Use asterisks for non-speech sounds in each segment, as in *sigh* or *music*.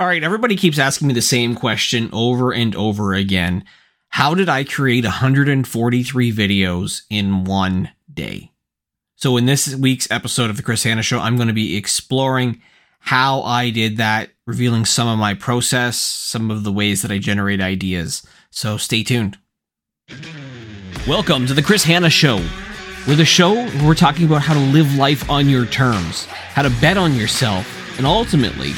All right, everybody keeps asking me the same question over and over again. How did I create 143 videos in one day? So, in this week's episode of The Chris Hanna Show, I'm going to be exploring how I did that, revealing some of my process, some of the ways that I generate ideas. So, stay tuned. Welcome to The Chris Hanna Show. We're the show where we're talking about how to live life on your terms, how to bet on yourself, and ultimately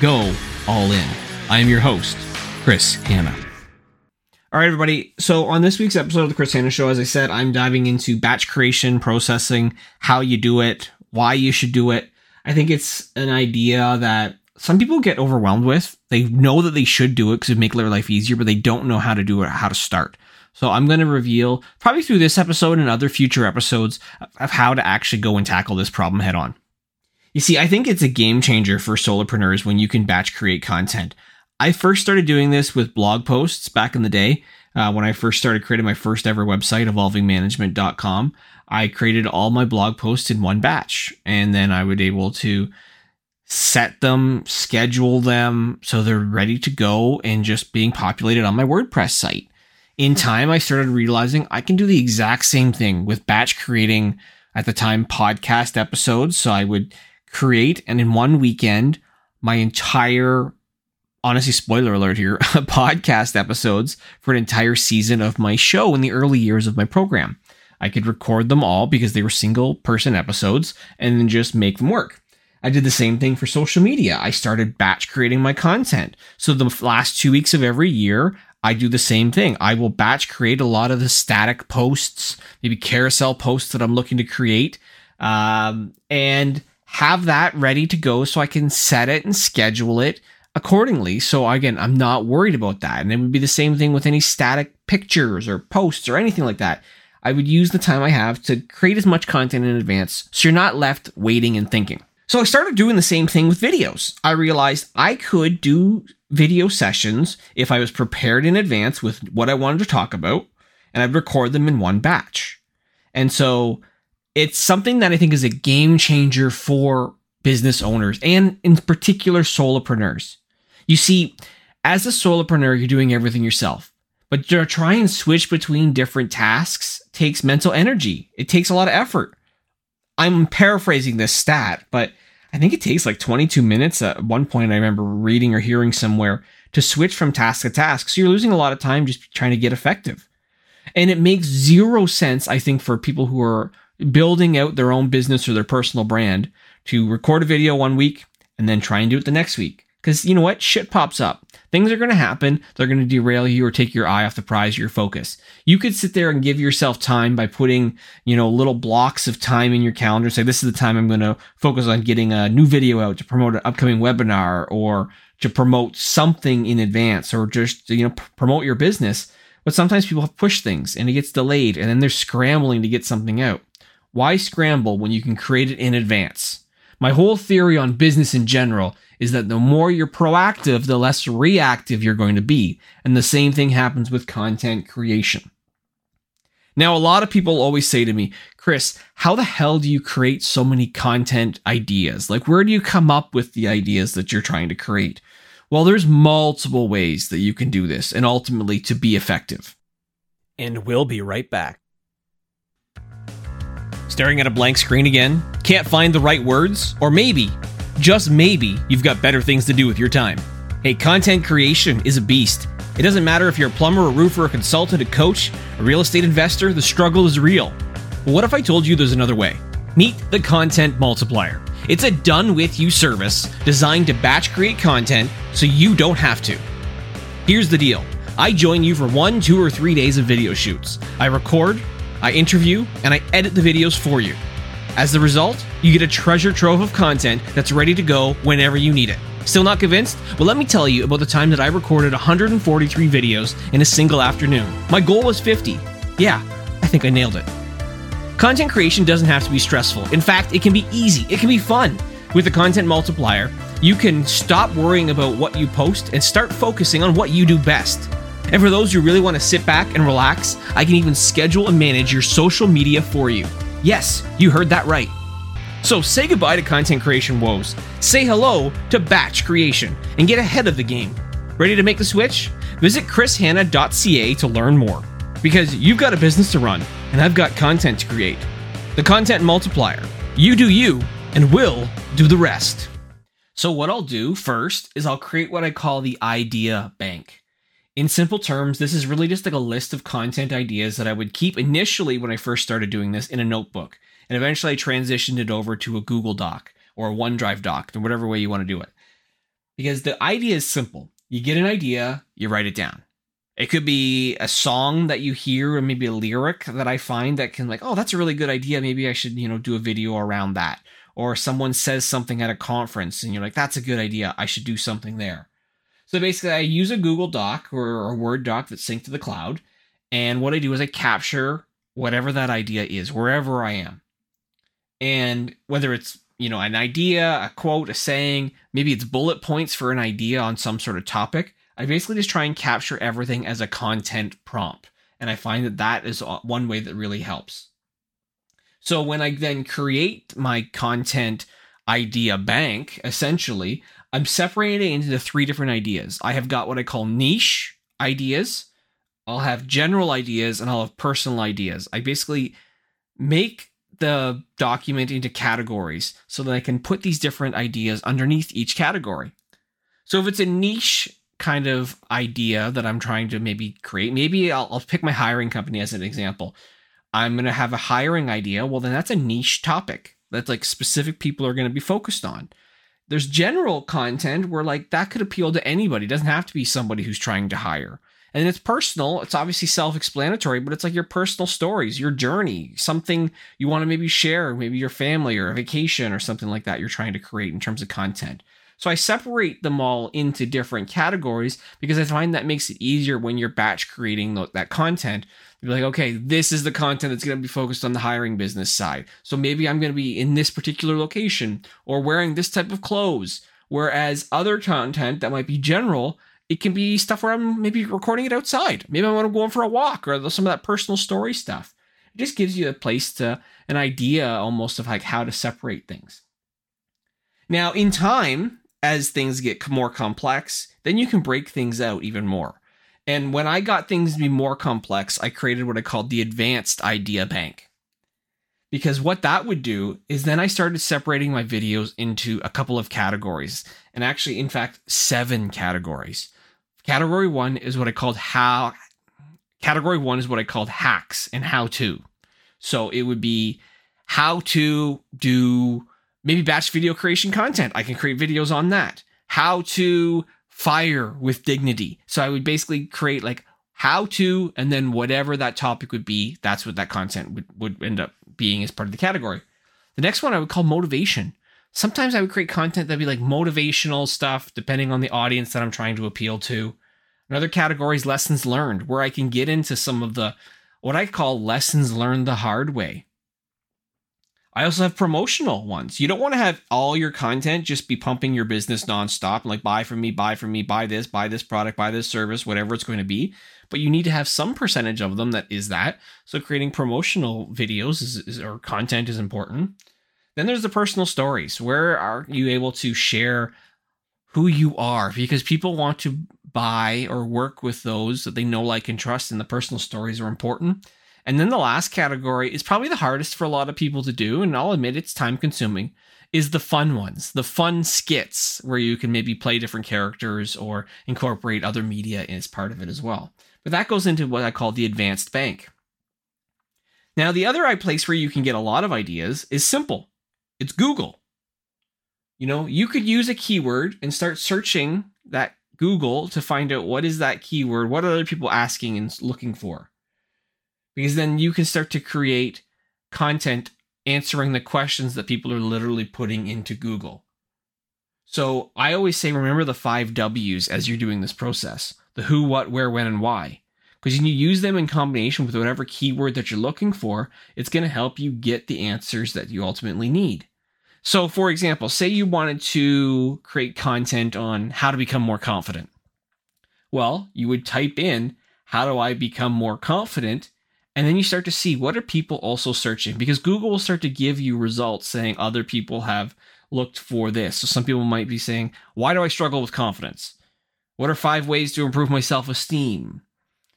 go all in. I am your host, Chris Hanna. All right, everybody. So, on this week's episode of the Chris Hanna Show, as I said, I'm diving into batch creation, processing, how you do it, why you should do it. I think it's an idea that some people get overwhelmed with. They know that they should do it because it make their life easier, but they don't know how to do it, how to start. So I'm going to reveal, probably through this episode and other future episodes, of how to actually go and tackle this problem head on. You see, I think it's a game changer for solopreneurs when you can batch create content. I first started doing this with blog posts back in the day. Uh, when I first started creating my first ever website, evolvingmanagement.com, I created all my blog posts in one batch. And then I would be able to set them, schedule them so they're ready to go and just being populated on my WordPress site. In time, I started realizing I can do the exact same thing with batch creating at the time podcast episodes. So I would create and in one weekend my entire honestly spoiler alert here *laughs* podcast episodes for an entire season of my show in the early years of my program. I could record them all because they were single person episodes and then just make them work. I did the same thing for social media. I started batch creating my content. So the last two weeks of every year I do the same thing. I will batch create a lot of the static posts, maybe carousel posts that I'm looking to create, um, and have that ready to go so I can set it and schedule it accordingly. So again, I'm not worried about that. And it would be the same thing with any static pictures or posts or anything like that. I would use the time I have to create as much content in advance so you're not left waiting and thinking. So I started doing the same thing with videos. I realized I could do video sessions if I was prepared in advance with what I wanted to talk about and I'd record them in one batch. And so it's something that I think is a game changer for business owners and in particular solopreneurs. You see, as a solopreneur, you're doing everything yourself, but to try and switch between different tasks takes mental energy. It takes a lot of effort. I'm paraphrasing this stat, but I think it takes like 22 minutes at one point I remember reading or hearing somewhere to switch from task to task. So you're losing a lot of time just trying to get effective. And it makes zero sense, I think, for people who are building out their own business or their personal brand to record a video one week and then try and do it the next week. Because you know what? Shit pops up. Things are going to happen. They're going to derail you or take your eye off the prize, your focus. You could sit there and give yourself time by putting, you know, little blocks of time in your calendar. Say, this is the time I'm going to focus on getting a new video out to promote an upcoming webinar or to promote something in advance or just, you know, promote your business. But sometimes people push things and it gets delayed and then they're scrambling to get something out. Why scramble when you can create it in advance? My whole theory on business in general is that the more you're proactive, the less reactive you're going to be. And the same thing happens with content creation. Now, a lot of people always say to me, Chris, how the hell do you create so many content ideas? Like, where do you come up with the ideas that you're trying to create? Well, there's multiple ways that you can do this and ultimately to be effective. And we'll be right back. Staring at a blank screen again? Can't find the right words? Or maybe, just maybe, you've got better things to do with your time. Hey, content creation is a beast. It doesn't matter if you're a plumber, a roofer, a consultant, a coach, a real estate investor, the struggle is real. But what if I told you there's another way? Meet the Content Multiplier. It's a done with you service designed to batch create content so you don't have to. Here's the deal I join you for one, two, or three days of video shoots. I record, I interview, and I edit the videos for you. As the result, you get a treasure trove of content that's ready to go whenever you need it. Still not convinced? Well, let me tell you about the time that I recorded 143 videos in a single afternoon. My goal was 50. Yeah, I think I nailed it. Content creation doesn't have to be stressful. In fact, it can be easy, it can be fun. With the content multiplier, you can stop worrying about what you post and start focusing on what you do best. And for those who really want to sit back and relax, I can even schedule and manage your social media for you. Yes, you heard that right. So say goodbye to content creation woes. Say hello to batch creation and get ahead of the game. Ready to make the switch? Visit chrishanna.ca to learn more. Because you've got a business to run, and I've got content to create. The Content Multiplier. You do you, and we'll do the rest. So, what I'll do first is I'll create what I call the idea bank. In simple terms, this is really just like a list of content ideas that I would keep initially when I first started doing this in a notebook. And eventually I transitioned it over to a Google Doc or a OneDrive doc, or whatever way you want to do it. Because the idea is simple. You get an idea, you write it down. It could be a song that you hear or maybe a lyric that I find that can like, oh, that's a really good idea. Maybe I should, you know, do a video around that. Or someone says something at a conference and you're like, that's a good idea. I should do something there. So basically I use a Google Doc or a Word doc that's synced to the cloud. And what I do is I capture whatever that idea is, wherever I am. And whether it's, you know, an idea, a quote, a saying, maybe it's bullet points for an idea on some sort of topic, I basically just try and capture everything as a content prompt. And I find that that is uh, one way that really helps. So when I then create my content idea bank, essentially, I'm separating it into three different ideas. I have got what I call niche ideas, I'll have general ideas, and I'll have personal ideas. I basically make the document into categories so that I can put these different ideas underneath each category. So if it's a niche kind of idea that I'm trying to maybe create, maybe I'll, I'll pick my hiring company as an example. I'm going to have a hiring idea. Well, then that's a niche topic that's like specific people are going to be focused on. There's general content where like that could appeal to anybody. It doesn't have to be somebody who's trying to hire. And it's personal. It's obviously self-explanatory but it's like your personal stories your journey something you want to maybe share maybe your family or a vacation or something like that you're trying to create in terms of content. So i separate them all into different categories because i find that makes it easier when you're batch creating that content be like okay this is the content that's going to be focused on the hiring business side so maybe i'm going to be in this particular location or wearing this type of clothes whereas other content that might be general it can be stuff where I'm maybe recording it outside. Maybe I want to go on for a walk or some of that personal story stuff. It just gives you a place to, an idea almost of like how to separate things. Now, in time, as things get more complex, then you can break things out even more. And when I got things to be more complex, I created what I called the advanced idea bank. Because what that would do is then I started separating my videos into a couple of categories, and actually, in fact, seven categories. Category one is what I called how. Category one is what I called hacks and how to. So it would be how to do maybe batch video creation content. I can create videos on that. How to fire with dignity. So I would basically create like how to, and then whatever that topic would be, that's what that content would, would end up being as part of the category. The next one I would call motivation. Sometimes I would create content that'd be like motivational stuff, depending on the audience that I'm trying to appeal to. Another category is lessons learned, where I can get into some of the what I call lessons learned the hard way. I also have promotional ones. You don't want to have all your content just be pumping your business nonstop, like buy from me, buy from me, buy this, buy this product, buy this service, whatever it's going to be. But you need to have some percentage of them that is that. So creating promotional videos is, is, or content is important. Then there's the personal stories. Where are you able to share who you are? Because people want to buy or work with those that they know, like, and trust, and the personal stories are important. And then the last category is probably the hardest for a lot of people to do, and I'll admit it's time consuming, is the fun ones, the fun skits where you can maybe play different characters or incorporate other media as part of it as well. But that goes into what I call the advanced bank. Now, the other place where you can get a lot of ideas is simple it's Google. You know, you could use a keyword and start searching that Google to find out what is that keyword, what are other people asking and looking for. Because then you can start to create content answering the questions that people are literally putting into Google. So I always say remember the five W's as you're doing this process the who, what, where, when, and why. Because when you use them in combination with whatever keyword that you're looking for, it's going to help you get the answers that you ultimately need. So, for example, say you wanted to create content on how to become more confident. Well, you would type in, How do I become more confident? And then you start to see what are people also searching because Google will start to give you results saying other people have looked for this. So some people might be saying, Why do I struggle with confidence? What are five ways to improve my self esteem?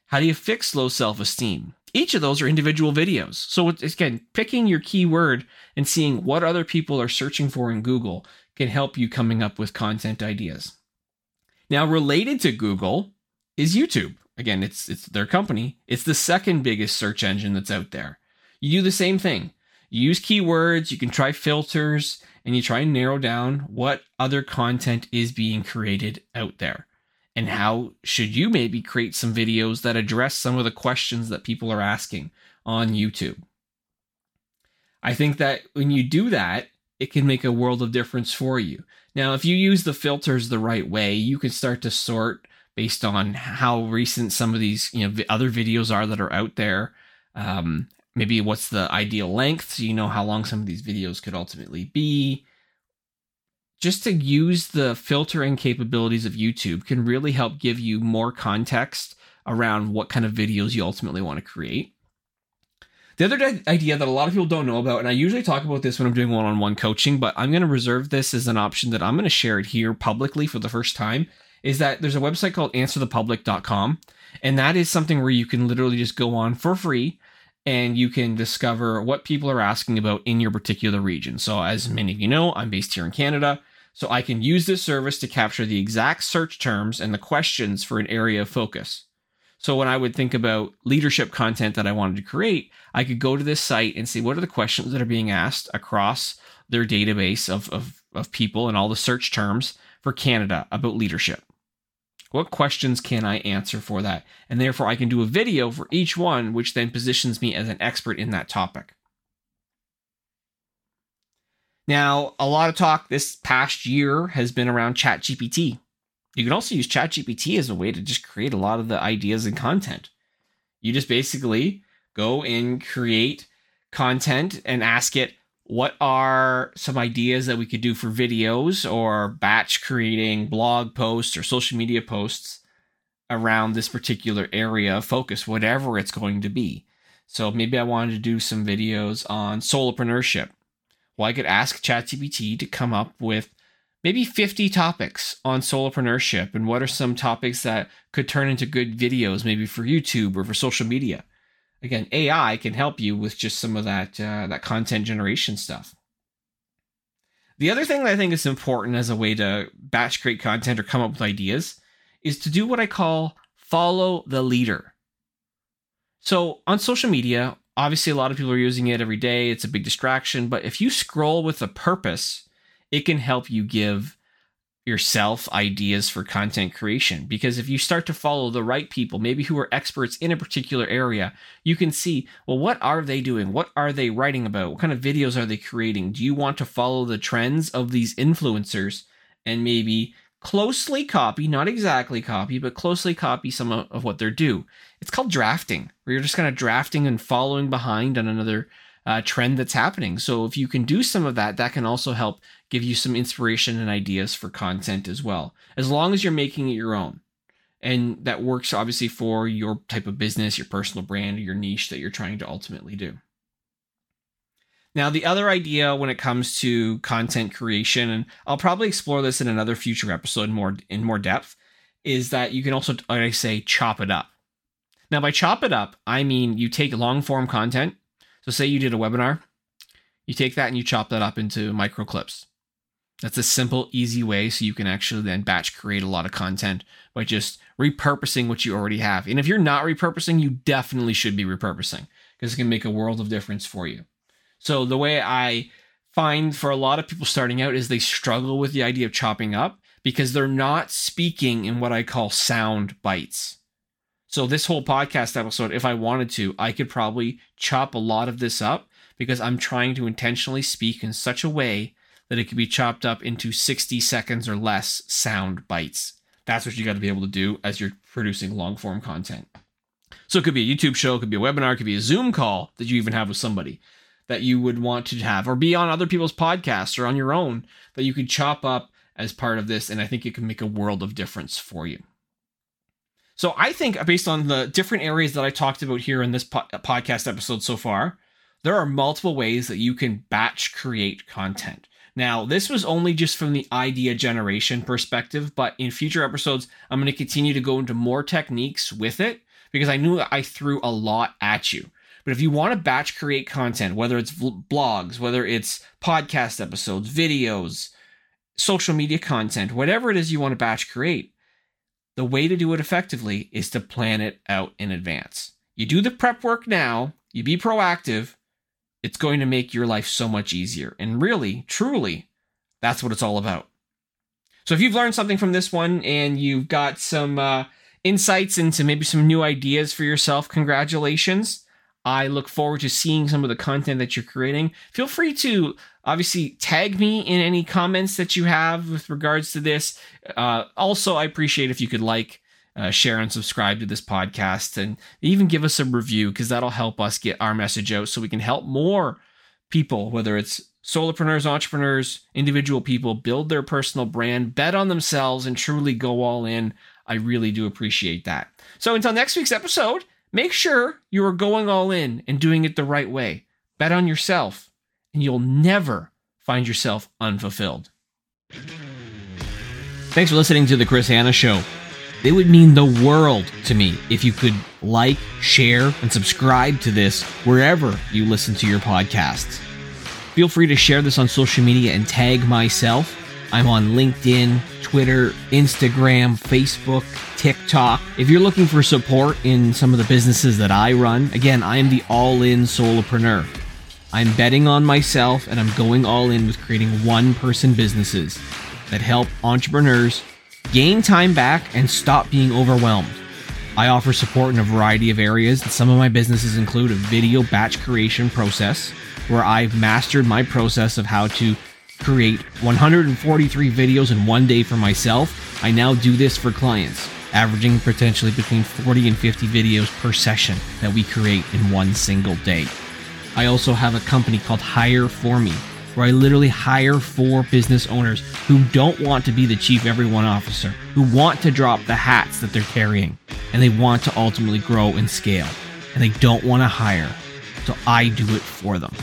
How do you fix low self esteem? Each of those are individual videos. So, it's, again, picking your keyword and seeing what other people are searching for in Google can help you coming up with content ideas. Now, related to Google is YouTube. Again, it's it's their company. It's the second biggest search engine that's out there. You do the same thing. You use keywords, you can try filters, and you try and narrow down what other content is being created out there. And how should you maybe create some videos that address some of the questions that people are asking on YouTube? I think that when you do that, it can make a world of difference for you. Now, if you use the filters the right way, you can start to sort based on how recent some of these you know other videos are that are out there. Um, maybe what's the ideal length, so you know how long some of these videos could ultimately be. Just to use the filtering capabilities of YouTube can really help give you more context around what kind of videos you ultimately want to create. The other idea that a lot of people don't know about, and I usually talk about this when I'm doing one on one coaching, but I'm going to reserve this as an option that I'm going to share it here publicly for the first time, is that there's a website called answerthepublic.com. And that is something where you can literally just go on for free and you can discover what people are asking about in your particular region. So, as many of you know, I'm based here in Canada. So, I can use this service to capture the exact search terms and the questions for an area of focus. So when I would think about leadership content that I wanted to create, I could go to this site and see what are the questions that are being asked across their database of, of, of people and all the search terms for Canada about leadership. What questions can I answer for that? And therefore, I can do a video for each one, which then positions me as an expert in that topic. Now, a lot of talk this past year has been around ChatGPT. You can also use ChatGPT as a way to just create a lot of the ideas and content. You just basically go and create content and ask it, what are some ideas that we could do for videos or batch creating blog posts or social media posts around this particular area of focus, whatever it's going to be. So maybe I wanted to do some videos on solopreneurship. Well, I could ask ChatGPT to come up with maybe 50 topics on solopreneurship and what are some topics that could turn into good videos maybe for YouTube or for social media. Again, AI can help you with just some of that uh, that content generation stuff. The other thing that I think is important as a way to batch create content or come up with ideas is to do what I call follow the leader. So on social media, obviously a lot of people are using it every day. It's a big distraction, but if you scroll with a purpose, it can help you give yourself ideas for content creation. Because if you start to follow the right people maybe who are experts in a particular area you can see well what are they doing? What are they writing about? What kind of videos are they creating? Do you want to follow the trends of these influencers and maybe closely copy not exactly copy but closely copy some of, of what they're do? It's called drafting where you're just kind of drafting and following behind on another uh, trend that's happening. So if you can do some of that, that can also help give you some inspiration and ideas for content as well, as long as you're making it your own. And that works obviously for your type of business, your personal brand, your niche that you're trying to ultimately do. Now, the other idea when it comes to content creation, and I'll probably explore this in another future episode more in more depth, is that you can also, like I say, chop it up. Now, by chop it up, I mean you take long form content so say you did a webinar, you take that and you chop that up into micro clips. That's a simple, easy way so you can actually then batch create a lot of content by just repurposing what you already have. And if you're not repurposing, you definitely should be repurposing because it can make a world of difference for you. So the way I find for a lot of people starting out is they struggle with the idea of chopping up because they're not speaking in what I call sound bites. So this whole podcast episode, if I wanted to, I could probably chop a lot of this up because I'm trying to intentionally speak in such a way that it could be chopped up into 60 seconds or less sound bites. That's what you got to be able to do as you're producing long form content. So it could be a YouTube show, it could be a webinar, it could be a Zoom call that you even have with somebody that you would want to have, or be on other people's podcasts or on your own that you could chop up as part of this. And I think it can make a world of difference for you. So I think based on the different areas that I talked about here in this po- podcast episode so far, there are multiple ways that you can batch create content. Now, this was only just from the idea generation perspective, but in future episodes, I'm going to continue to go into more techniques with it because I knew I threw a lot at you. But if you want to batch create content, whether it's blogs, whether it's podcast episodes, videos, social media content, whatever it is you want to batch create, the way to do it effectively is to plan it out in advance. You do the prep work now, you be proactive, it's going to make your life so much easier. And really, truly, that's what it's all about. So if you've learned something from this one and you've got some uh, insights into maybe some new ideas for yourself, congratulations. I look forward to seeing some of the content that you're creating. Feel free to obviously tag me in any comments that you have with regards to this. Uh, also, I appreciate if you could like, uh, share, and subscribe to this podcast and even give us a review because that'll help us get our message out so we can help more people, whether it's solopreneurs, entrepreneurs, individual people, build their personal brand, bet on themselves, and truly go all in. I really do appreciate that. So until next week's episode, Make sure you are going all in and doing it the right way. Bet on yourself, and you'll never find yourself unfulfilled. Thanks for listening to The Chris Hanna Show. It would mean the world to me if you could like, share, and subscribe to this wherever you listen to your podcasts. Feel free to share this on social media and tag myself I'm on LinkedIn, Twitter, Instagram, Facebook, TikTok. If you're looking for support in some of the businesses that I run, again, I am the all in solopreneur. I'm betting on myself and I'm going all in with creating one person businesses that help entrepreneurs gain time back and stop being overwhelmed. I offer support in a variety of areas, and some of my businesses include a video batch creation process where I've mastered my process of how to create 143 videos in one day for myself. I now do this for clients, averaging potentially between 40 and 50 videos per session that we create in one single day. I also have a company called Hire For Me, where I literally hire for business owners who don't want to be the chief everyone officer, who want to drop the hats that they're carrying, and they want to ultimately grow and scale, and they don't want to hire. So I do it for them.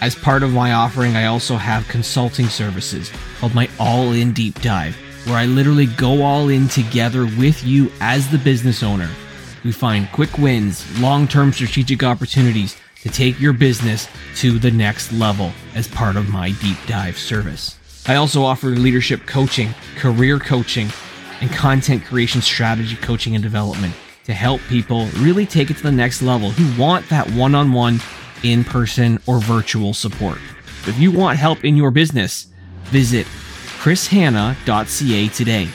As part of my offering, I also have consulting services called my All In Deep Dive, where I literally go all in together with you as the business owner. We find quick wins, long term strategic opportunities to take your business to the next level as part of my deep dive service. I also offer leadership coaching, career coaching, and content creation strategy coaching and development to help people really take it to the next level who want that one on one in person, or virtual support. If you want help in your business, visit chrishanna.ca today